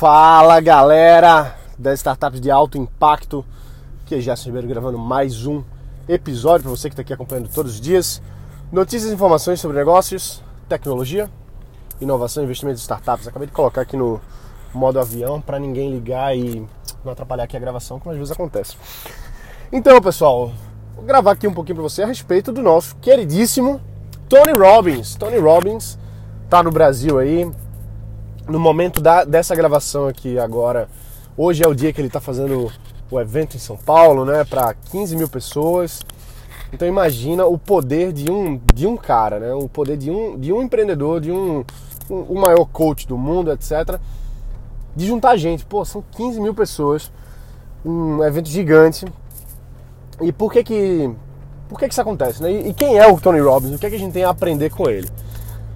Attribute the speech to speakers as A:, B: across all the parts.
A: Fala galera das startups de alto impacto, que é Gerson Ribeiro gravando mais um episódio para você que está aqui acompanhando todos os dias. Notícias e informações sobre negócios, tecnologia, inovação, investimentos em startups. Acabei de colocar aqui no modo avião para ninguém ligar e não atrapalhar aqui a gravação, como às vezes acontece. Então, pessoal, vou gravar aqui um pouquinho para você a respeito do nosso queridíssimo Tony Robbins. Tony Robbins tá no Brasil aí, no momento da, dessa gravação aqui agora, hoje é o dia que ele está fazendo o evento em São Paulo, né, para 15 mil pessoas. Então imagina o poder de um, de um cara, né, o poder de um, de um empreendedor, de um, um o maior coach do mundo, etc. De juntar gente, pô, são 15 mil pessoas, um evento gigante. E por que que, por que, que isso acontece, né? E, e quem é o Tony Robbins? O que, é que a gente tem a aprender com ele?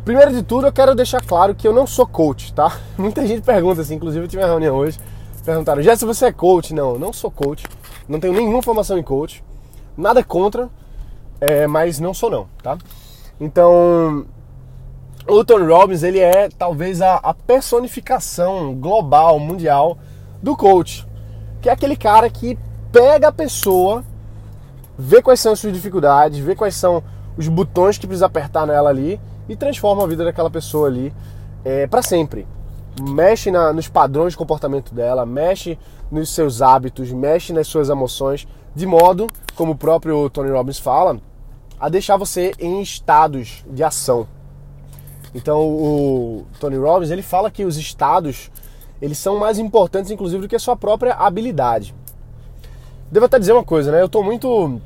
A: Primeiro de tudo, eu quero deixar claro que eu não sou coach, tá? Muita gente pergunta assim, inclusive eu tive uma reunião hoje, perguntaram, Jéssica, você é coach? Não, não sou coach, não tenho nenhuma formação em coach, nada contra, é, mas não sou não, tá? Então, o Tony Robbins, ele é talvez a, a personificação global, mundial do coach, que é aquele cara que pega a pessoa, vê quais são as suas dificuldades, vê quais são os botões que precisa apertar nela ali e transforma a vida daquela pessoa ali é, para sempre. Mexe na, nos padrões de comportamento dela, mexe nos seus hábitos, mexe nas suas emoções, de modo, como o próprio Tony Robbins fala, a deixar você em estados de ação. Então o Tony Robbins ele fala que os estados eles são mais importantes, inclusive, do que a sua própria habilidade. Devo até dizer uma coisa, né? Eu tô muito.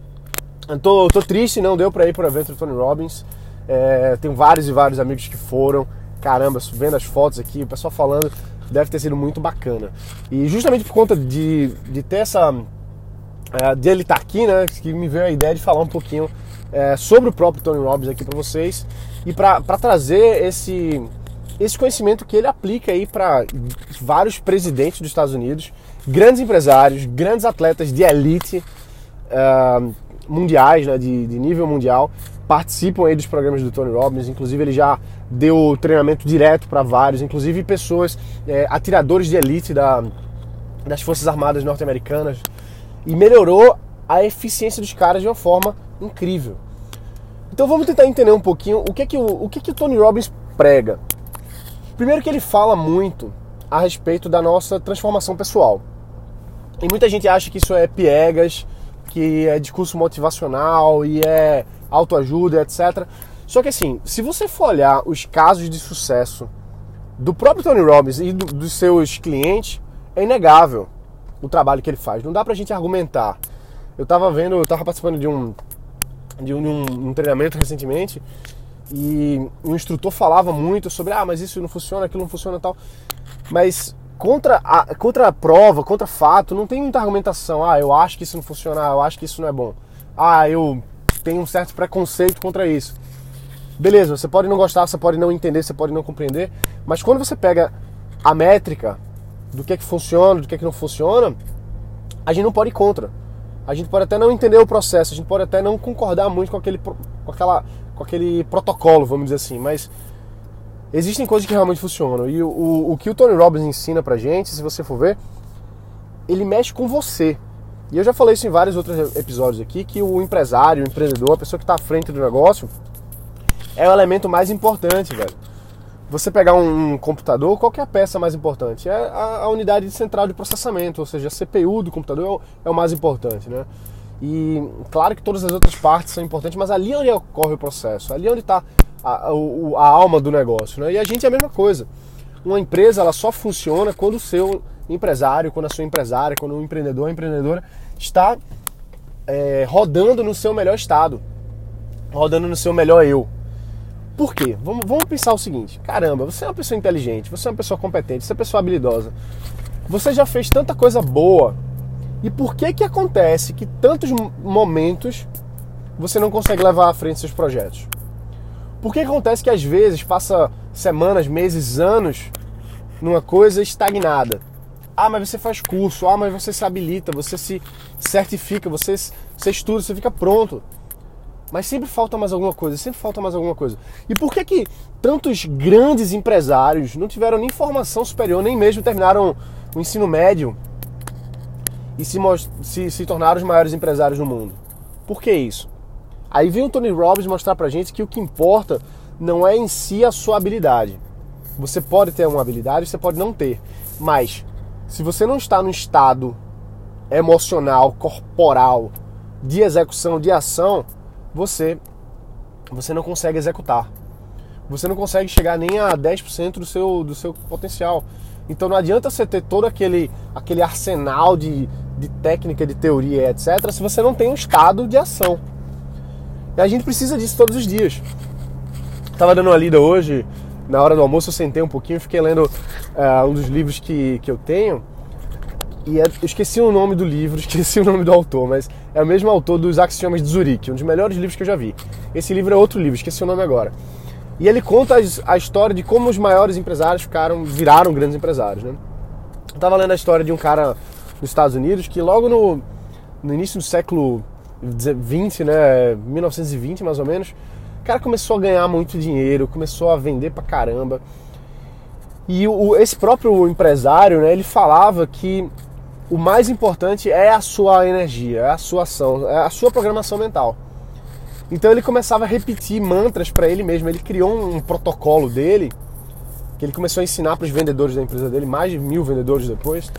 A: Eu tô, tô triste, não deu para ir pro evento do Tony Robbins. É, tenho vários e vários amigos que foram. Caramba, vendo as fotos aqui, o pessoal falando, deve ter sido muito bacana. E justamente por conta de, de ter essa. É, de ele estar aqui, né? Que me veio a ideia de falar um pouquinho é, sobre o próprio Tony Robbins aqui para vocês e para trazer esse, esse conhecimento que ele aplica aí para vários presidentes dos Estados Unidos, grandes empresários, grandes atletas de elite uh, mundiais, né, de, de nível mundial, participam aí dos programas do Tony Robbins, inclusive ele já deu treinamento direto para vários, inclusive pessoas, é, atiradores de elite da, das Forças Armadas norte-americanas, e melhorou a eficiência dos caras de uma forma incrível. Então vamos tentar entender um pouquinho o que que o, o, que que o Tony Robbins prega. Primeiro que ele fala muito a respeito da nossa transformação pessoal. E muita gente acha que isso é piegas, que é discurso motivacional e é autoajuda, etc. Só que assim, se você for olhar os casos de sucesso do próprio Tony Robbins e do, dos seus clientes, é inegável o trabalho que ele faz. Não dá pra gente argumentar. Eu tava vendo, eu tava participando de um de um, um treinamento recentemente e o instrutor falava muito sobre ah, mas isso não funciona, aquilo não funciona tal. Mas contra a, contra a prova, contra fato, não tem muita argumentação. Ah, eu acho que isso não funciona, eu acho que isso não é bom. Ah, eu tem um certo preconceito contra isso. Beleza, você pode não gostar, você pode não entender, você pode não compreender, mas quando você pega a métrica do que é que funciona, do que é que não funciona, a gente não pode ir contra. A gente pode até não entender o processo, a gente pode até não concordar muito com aquele, com aquela, com aquele protocolo, vamos dizer assim, mas existem coisas que realmente funcionam. E o, o, o que o Tony Robbins ensina pra gente, se você for ver, ele mexe com você. E eu já falei isso em vários outros episódios aqui, que o empresário, o empreendedor, a pessoa que está à frente do negócio, é o elemento mais importante, velho. Você pegar um computador, qual é a peça mais importante? É a, unidade central de processamento, ou seja, a CPU do computador é o, é o mais importante, né? E claro que todas as outras partes são importantes, mas ali é onde ocorre o processo, ali é onde está a, a, a, alma do negócio, né? E a gente é a mesma coisa. Uma empresa ela só funciona quando o seu empresário, quando a sua empresária, quando o empreendedor, a empreendedora está é, rodando no seu melhor estado, rodando no seu melhor eu. Por quê? Vamos, vamos pensar o seguinte: caramba, você é uma pessoa inteligente, você é uma pessoa competente, você é uma pessoa habilidosa, você já fez tanta coisa boa. E por que que acontece que tantos momentos você não consegue levar à frente seus projetos? Por que acontece que às vezes passa semanas, meses, anos numa coisa estagnada? Ah, mas você faz curso. Ah, mas você se habilita, você se certifica, você, você estuda, você fica pronto. Mas sempre falta mais alguma coisa, sempre falta mais alguma coisa. E por que que tantos grandes empresários não tiveram nem formação superior, nem mesmo terminaram o ensino médio e se, se, se tornaram os maiores empresários do mundo? Por que isso? Aí vem o Tony Robbins mostrar pra gente que o que importa não é em si a sua habilidade. Você pode ter uma habilidade, você pode não ter. Mas se você não está no estado emocional, corporal, de execução, de ação, você você não consegue executar. Você não consegue chegar nem a 10% do seu, do seu potencial. Então não adianta você ter todo aquele, aquele arsenal de, de técnica, de teoria, etc., se você não tem um estado de ação. E a gente precisa disso todos os dias. Estava dando uma lida hoje, na hora do almoço eu sentei um pouquinho, fiquei lendo uh, um dos livros que, que eu tenho. E é, eu esqueci o nome do livro, esqueci o nome do autor, mas é o mesmo autor dos Axiomas de Zurique, um dos melhores livros que eu já vi. Esse livro é outro livro, esqueci o nome agora. E ele conta a história de como os maiores empresários ficaram, viraram grandes empresários, né? Eu tava lendo a história de um cara nos Estados Unidos que logo no, no início do século 20, né, 1920 mais ou menos, cara começou a ganhar muito dinheiro, começou a vender pra caramba. E o, esse próprio empresário, né, ele falava que o mais importante é a sua energia, é a sua ação, é a sua programação mental. Então ele começava a repetir mantras para ele mesmo. Ele criou um protocolo dele que ele começou a ensinar para os vendedores da empresa dele, mais de mil vendedores depois,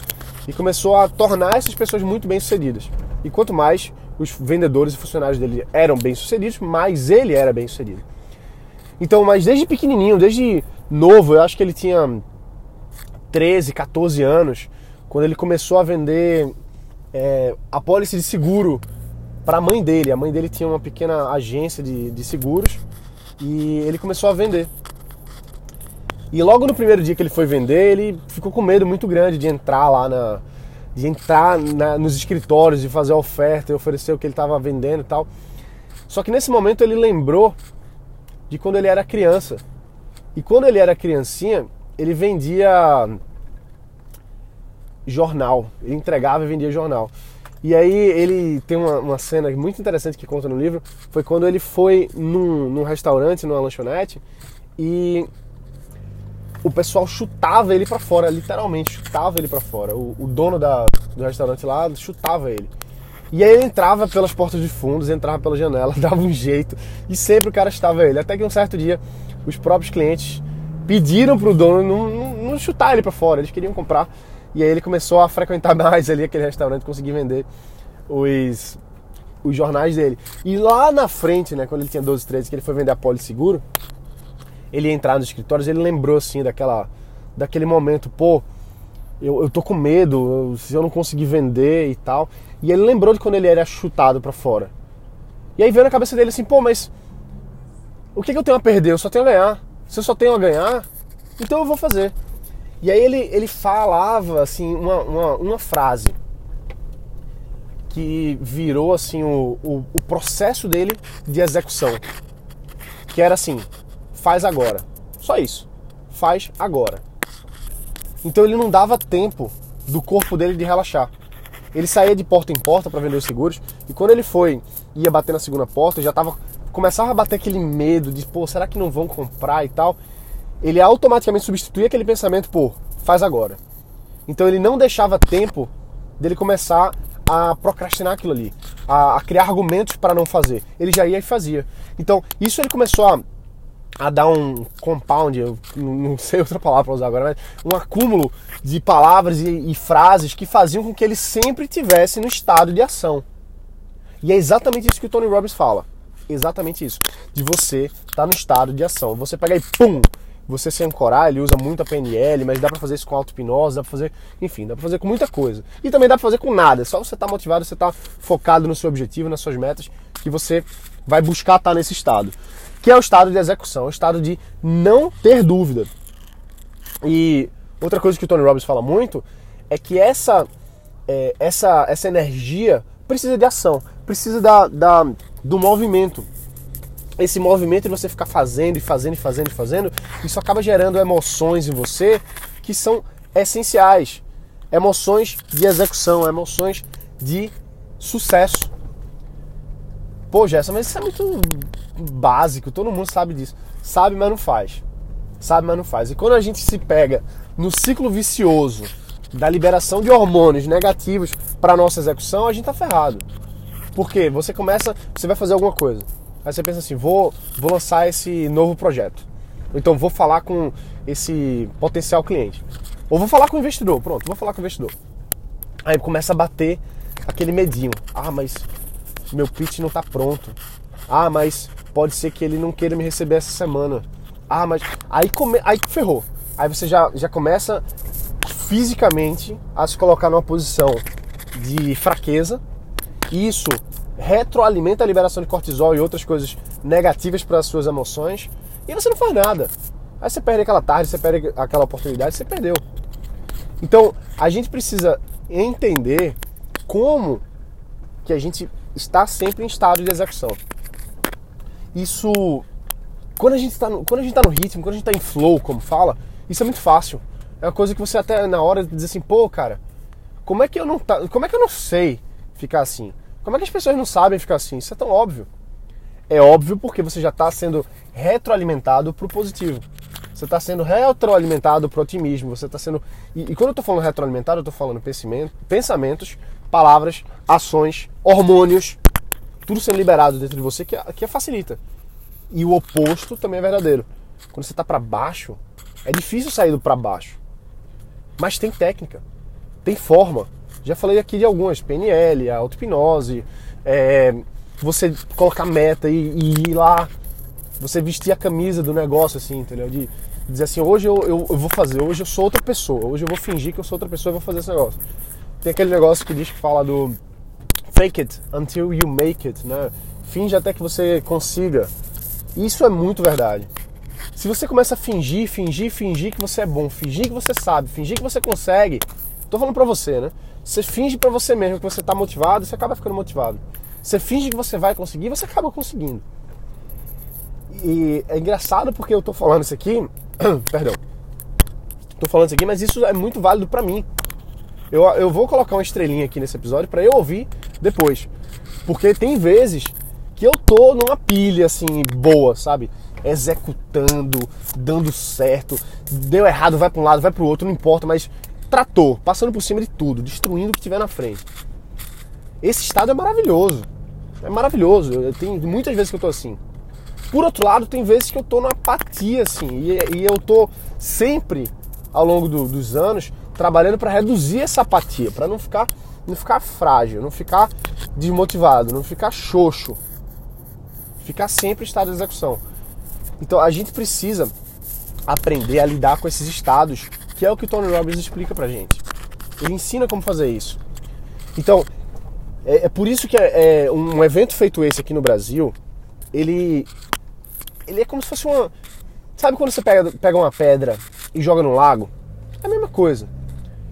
A: e começou a tornar essas pessoas muito bem sucedidas. E quanto mais os vendedores e funcionários dele eram bem sucedidos, mais ele era bem sucedido. Então, mas desde pequenininho, desde novo, eu acho que ele tinha 13, 14 anos, quando ele começou a vender é, apólice de seguro para a mãe dele. A mãe dele tinha uma pequena agência de, de seguros e ele começou a vender. E logo no primeiro dia que ele foi vender, ele ficou com medo muito grande de entrar lá na. De entrar na, nos escritórios e fazer a oferta e oferecer o que ele estava vendendo e tal. Só que nesse momento ele lembrou de quando ele era criança. E quando ele era criancinha, ele vendia jornal. Ele entregava e vendia jornal. E aí ele tem uma, uma, cena muito interessante que conta no livro, foi quando ele foi num, num restaurante, numa lanchonete, e o pessoal chutava ele para fora, literalmente chutava ele para fora. O, o dono da, do restaurante lá chutava ele. E aí ele entrava pelas portas de fundos, entrava pela janela, dava um jeito, e sempre o cara estava ele. Até que um certo dia, os próprios clientes pediram pro dono não, não, não chutar ele para fora, eles queriam comprar. E aí ele começou a frequentar mais ali aquele restaurante, conseguir vender os, os jornais dele. E lá na frente, né, quando ele tinha 12, 13, que ele foi vender a Poli Seguro, ele entrar nos escritórios, ele lembrou assim daquela daquele momento, pô, eu, eu tô com medo, eu, se eu não conseguir vender e tal. E ele lembrou de quando ele era chutado para fora. E aí veio na cabeça dele assim, pô, mas o que, que eu tenho a perder? Eu só tenho a ganhar. Se eu só tenho a ganhar, então eu vou fazer. E aí ele, ele falava assim uma, uma, uma frase que virou assim o, o, o, processo dele de execução. Que era assim, faz agora. Só isso. Faz agora. Então ele não dava tempo do corpo dele de relaxar. Ele saía de porta em porta para vender os seguros e quando ele foi ia bater na segunda porta, já tava começava a bater aquele medo de, pô, será que não vão comprar e tal ele automaticamente substituía aquele pensamento por faz agora. Então ele não deixava tempo dele começar a procrastinar aquilo ali, a, a criar argumentos para não fazer. Ele já ia e fazia. Então isso ele começou a, a dar um compound, eu não sei outra palavra para usar agora, mas um acúmulo de palavras e, e frases que faziam com que ele sempre tivesse no estado de ação. E é exatamente isso que o Tony Robbins fala. Exatamente isso. De você estar tá no estado de ação. Você pega e pum, você se ancorar, ele usa muito a PNL, mas dá para fazer isso com auto-hipnose, dá para fazer, enfim, dá para fazer com muita coisa. E também dá para fazer com nada, só você tá motivado, você tá focado no seu objetivo, nas suas metas, que você vai buscar estar tá nesse estado. Que é o estado de execução, o estado de não ter dúvida. E outra coisa que o Tony Robbins fala muito é que essa, é, essa, essa energia precisa de ação, precisa da, da, do movimento esse movimento de você ficar fazendo e fazendo e fazendo e fazendo, isso acaba gerando emoções em você que são essenciais. Emoções de execução, emoções de sucesso. Pô, Gerson, mas isso é muito básico, todo mundo sabe disso. Sabe, mas não faz. Sabe, mas não faz. E quando a gente se pega no ciclo vicioso da liberação de hormônios negativos para nossa execução, a gente tá ferrado. Porque você começa, você vai fazer alguma coisa. Aí você pensa assim, vou, vou lançar esse novo projeto. Ou então vou falar com esse potencial cliente. Ou vou falar com o investidor, pronto, vou falar com o investidor. Aí começa a bater aquele medinho. Ah, mas meu pitch não está pronto. Ah, mas pode ser que ele não queira me receber essa semana. Ah, mas aí come... aí ferrou. Aí você já, já começa fisicamente a se colocar numa posição de fraqueza. E isso retroalimenta a liberação de cortisol e outras coisas negativas para as suas emoções. E você não faz nada. Aí você perde aquela tarde, você perde aquela oportunidade, você perdeu. Então, a gente precisa entender como que a gente está sempre em estado de execução. Isso, quando a gente está no, quando a gente está no ritmo, quando a gente está em flow, como fala, isso é muito fácil. É uma coisa que você até na hora dizer assim, pô, cara, como é que eu não tá, como é que eu não sei ficar assim? Como é que as pessoas não sabem ficar assim? Isso é tão óbvio. É óbvio porque você já está sendo retroalimentado para o positivo. Você está sendo retroalimentado para o otimismo. Você está sendo. E, e, quando eu estou falando retroalimentado, eu estou falando pensamento, pensamentos, palavras, ações, hormônios, tudo sendo liberado dentro de você que, que facilita. E o oposto também é verdadeiro. Quando você está para baixo, é difícil sair do para baixo. Mas tem técnica, tem forma. Já falei aqui de algumas: PNL, auto-hipnose, é, você colocar meta e, e, ir lá, você vestir a camisa do negócio, assim, entendeu? De dizer assim: hoje eu, eu, eu vou fazer, hoje eu sou outra pessoa, hoje eu vou fingir que eu sou outra pessoa e vou fazer esse negócio. Tem aquele negócio que diz que fala do fake it until you make it, né? Finge até que você consiga. Isso é muito verdade. Se você começa a fingir, fingir, fingir que você é bom, fingir que você sabe, fingir que você consegue, tô falando pra você, né? Você finge para você mesmo que você tá motivado, você acaba ficando motivado. Você finge que você vai conseguir, você acaba conseguindo. E é engraçado porque eu tô falando isso aqui, perdão. Tô falando isso aqui, mas isso é muito válido para mim. Eu, eu vou colocar uma estrelinha aqui nesse episódio para eu ouvir depois. Porque tem vezes que eu tô numa pilha assim, boa, sabe? Executando, dando certo, deu errado, vai para um lado, vai para o outro, não importa, mas trator, passando por cima de tudo, destruindo o que tiver na frente. Esse estado é maravilhoso. É maravilhoso. Eu, tenho muitas vezes que eu tô assim. Por outro lado, tem vezes que eu tô numa apatia, assim, e, e eu tô sempre, ao longo do, dos anos, trabalhando para reduzir essa apatia, para não ficar, não ficar frágil, não ficar desmotivado, não ficar xoxo. Ficar sempre em estado de execução. Então a gente precisa aprender a lidar com esses estados, que é o que o Tony Robbins explica pra gente. Ele ensina como fazer isso. Então, é, é por isso que é, é, um evento feito esse aqui no Brasil, ele, ele é como se fosse uma. Sabe quando você pega, pega uma pedra e joga no lago? É a mesma coisa.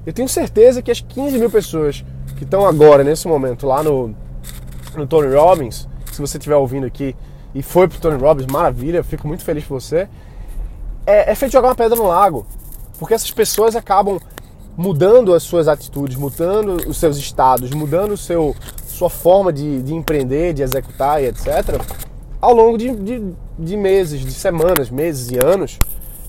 A: Eu tenho certeza que as 15 mil pessoas que estão agora, nesse momento, lá no, no Tony Robbins, se você estiver ouvindo aqui e foi pro Tony Robbins, maravilha, fico muito feliz por você. É, é feito jogar uma pedra no lago. Porque essas pessoas acabam mudando as suas atitudes, mudando os seus estados, mudando o seu, sua forma de, de empreender, de executar e etc., ao longo de, de, de meses, de semanas, meses e anos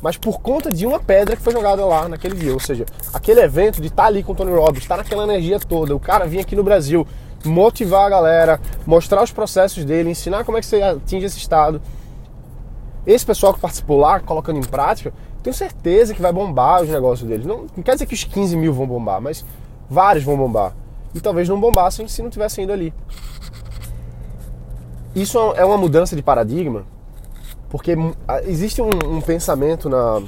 A: mas por conta de uma pedra que foi jogada lá naquele dia. Ou seja, aquele evento de estar tá ali com o Tony Robbins, estar tá naquela energia toda, o cara vir aqui no Brasil, motivar a galera, mostrar os processos dele, ensinar como é que você atinge esse estado. Esse pessoal que participou lá, colocando em prática, tenho certeza que vai bombar os negócios deles. Não, não quer dizer que os 15 mil vão bombar, mas vários vão bombar. E talvez não bombassem se não tivessem ido ali. Isso é uma mudança de paradigma porque existe um, um pensamento na,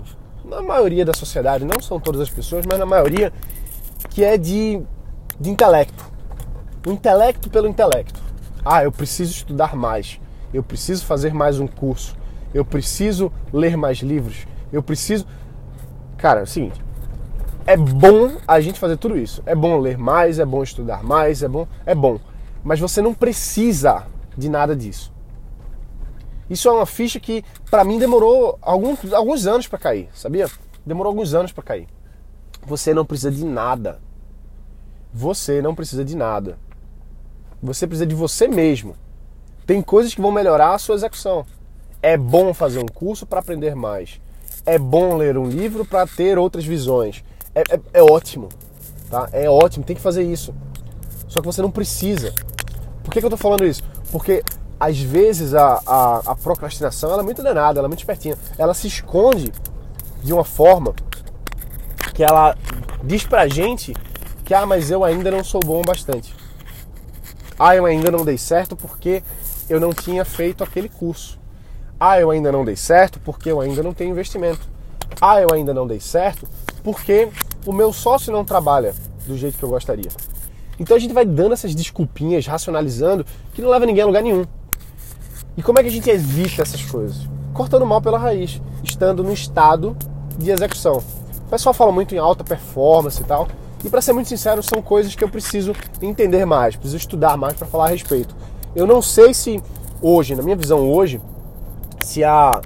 A: na maioria da sociedade, não são todas as pessoas, mas na maioria, que é de, de intelecto. O intelecto pelo intelecto. Ah, eu preciso estudar mais. Eu preciso fazer mais um curso. Eu preciso ler mais livros. Eu preciso. Cara, é o seguinte. É bom a gente fazer tudo isso. É bom ler mais, é bom estudar mais, é bom. É bom. Mas você não precisa de nada disso. Isso é uma ficha que, para mim, demorou alguns, alguns anos para cair, sabia? Demorou alguns anos para cair. Você não precisa de nada. Você não precisa de nada. Você precisa de você mesmo. Tem coisas que vão melhorar a sua execução. É bom fazer um curso para aprender mais. É bom ler um livro para ter outras visões. É, é, é, ótimo, tá? É ótimo, tem que fazer isso. Só que você não precisa. Por que, que eu tô falando isso? Porque às vezes a, a, a procrastinação ela é muito danada, ela é muito espertinha. Ela se esconde de uma forma que ela diz pra gente que, ah, mas eu ainda não sou bom bastante. Ah, eu ainda não dei certo porque eu não tinha feito aquele curso. Ah, eu ainda não dei certo porque eu ainda não tenho investimento. Ah, eu ainda não dei certo porque o meu sócio não trabalha do jeito que eu gostaria. Então a gente vai dando essas desculpinhas, racionalizando, que não leva ninguém a lugar nenhum. E como é que a gente evita essas coisas? Cortando mal pela raiz, estando no estado de execução. O pessoal fala muito em alta performance e tal, e para ser muito sincero, são coisas que eu preciso entender mais, preciso estudar mais para falar a respeito. Eu não sei se hoje, na minha visão hoje, se a,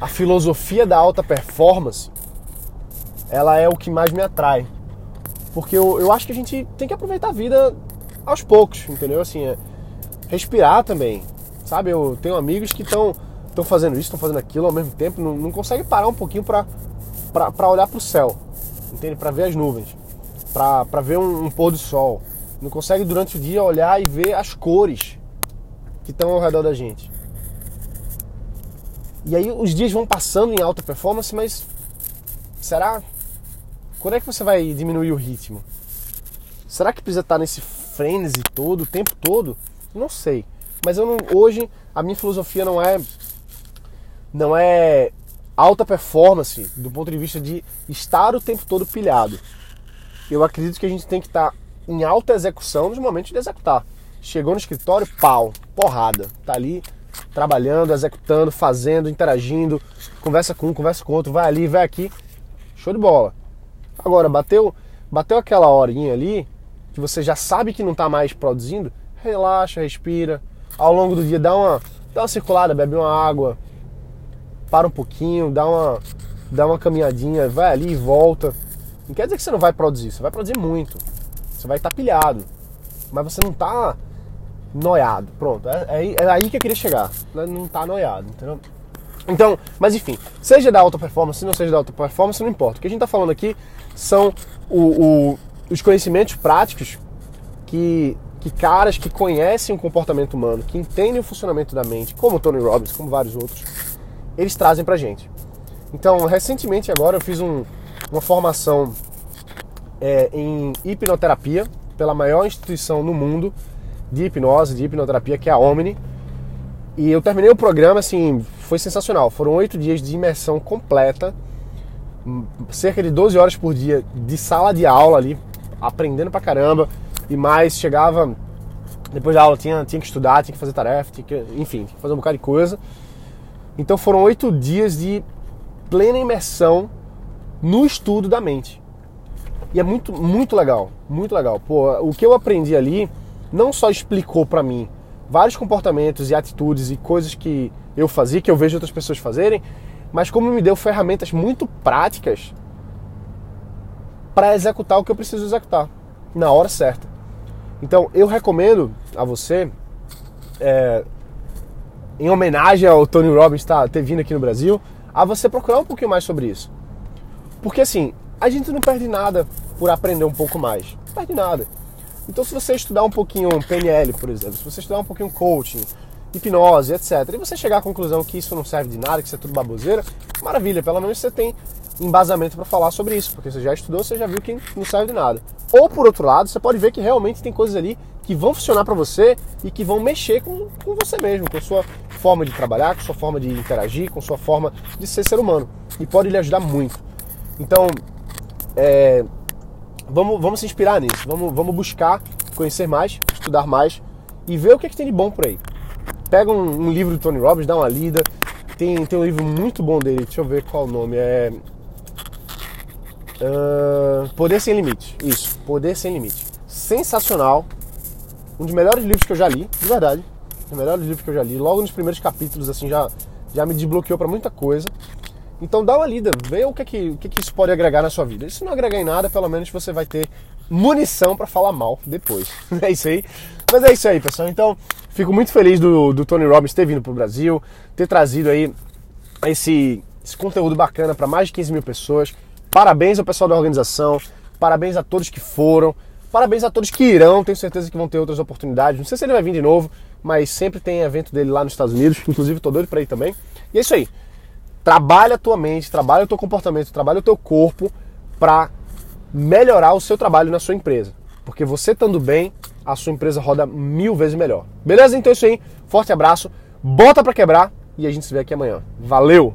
A: a filosofia da alta performance ela é o que mais me atrai. Porque eu, eu acho que a gente tem que aproveitar a vida aos poucos, entendeu? Assim, é, respirar também. Sabe, eu tenho amigos que estão estão fazendo isso, estão fazendo aquilo ao mesmo tempo, não, não conseguem parar um pouquinho para olhar para o céu, entende? Para ver as nuvens, para ver um, um, pôr do sol. Não consegue durante o dia olhar e ver as cores que estão ao redor da gente. E aí os dias vão passando em alta performance, mas será? Quando é que você vai diminuir o ritmo? Será que precisa estar nesse frenesi todo, o tempo todo? Não sei. Mas eu não, hoje a minha filosofia não é não é alta performance do ponto de vista de estar o tempo todo pilhado. Eu acredito que a gente tem que estar em alta execução nos momentos de executar. Chegou no escritório, pau, porrada. Tá ali trabalhando, executando, fazendo, interagindo, conversa com um, conversa com outro, vai ali, vai aqui. Show de bola. Agora, bateu, bateu aquela horinha ali que você já sabe que não está mais produzindo, relaxa, respira, ao longo do dia dá uma, dá uma circulada, bebe uma água, para um pouquinho, dá uma, dá uma caminhadinha, vai ali e volta. Não quer dizer que você não vai produzir, você vai produzir muito. Você vai estar pilhado. Mas você não está noiado. Pronto, é, é, é, aí que eu queria chegar. Não está noiado, entendeu? Então, mas enfim, seja da alta performance, não seja da alta performance, não importa. O que a gente está falando aqui são o, o, os conhecimentos práticos que que caras que conhecem o comportamento humano, que entendem o funcionamento da mente, como Tony Robbins, como vários outros, eles trazem pra gente. Então, recentemente agora eu fiz um, uma formação é, em hipnoterapia pela maior instituição no mundo de hipnose, de hipnoterapia, que é a Omni. E eu terminei o programa, assim, foi sensacional. Foram oito dias de imersão completa, cerca de 12 horas por dia de sala de aula ali, aprendendo pra caramba e mais chegava depois da aula tinha, tinha que estudar, tinha que fazer tarefa, tinha que, enfim, tinha que fazer um bocado de coisa. Então foram oito dias de plena imersão no estudo da mente. E é muito, muito legal, muito legal. Pô, o que eu aprendi ali não só explicou para mim vários comportamentos e atitudes e coisas que eu fazia, que eu vejo outras pessoas fazerem, mas como me deu ferramentas muito práticas para executar o que eu preciso executar na hora certa. Então eu recomendo a você, é, em homenagem ao Tony Robbins tá, ter vindo aqui no Brasil, a você procurar um pouquinho mais sobre isso. Porque assim, a gente não perde nada por aprender um pouco mais. Não perde nada. Então se você estudar um pouquinho PNL, por exemplo, se você estudar um pouquinho coaching, hipnose, etc., e você chegar à conclusão que isso não serve de nada, que isso é tudo baboseira, maravilha, pelo menos você tem embasamento para falar sobre isso, porque você já estudou, você já viu que não serve de nada. Ou por outro lado, você pode ver que realmente tem coisas ali que vão funcionar para você e que vão mexer com, com você mesmo, com a sua forma de trabalhar, com a sua forma de interagir, com a sua forma de ser ser humano. E pode lhe ajudar muito. Então, é, vamos, vamos se inspirar nisso, vamos, vamos buscar conhecer mais, estudar mais e ver o que, é que tem de bom por aí. Pega um, um livro do Tony Robbins, dá uma lida. Tem, tem um livro muito bom dele, deixa eu ver qual o nome. É Uh, Poder Sem Limite. Isso, Poder Sem Limite. Sensacional. Um dos melhores livros que eu já li, de verdade. Um dos melhores livros que eu já li. Logo nos primeiros capítulos, assim, já, já me desbloqueou para muita coisa. Então dá uma lida, vê o que, é que, o que, é que isso pode agregar na sua vida. E se não agregar em nada, pelo menos você vai ter munição para falar mal depois. É isso aí. Mas é isso aí, pessoal. Então, fico muito feliz do, do Tony Robbins ter vindo para o Brasil, ter trazido aí esse, esse conteúdo bacana para mais de 15 mil pessoas. Parabéns ao pessoal da organização, parabéns a todos que foram, parabéns a todos que irão. Tenho certeza que vão ter outras oportunidades. Não sei se ele vai vir de novo, mas sempre tem evento dele lá nos Estados Unidos. Inclusive, tô doido para ir também. E é isso aí. Trabalha a tua mente, trabalha o teu comportamento, trabalha o teu corpo para melhorar o seu trabalho na sua empresa. Porque você estando bem, a sua empresa roda mil vezes melhor. Beleza? Então é isso aí. Forte abraço. Bota para quebrar e a gente se vê aqui amanhã. Valeu!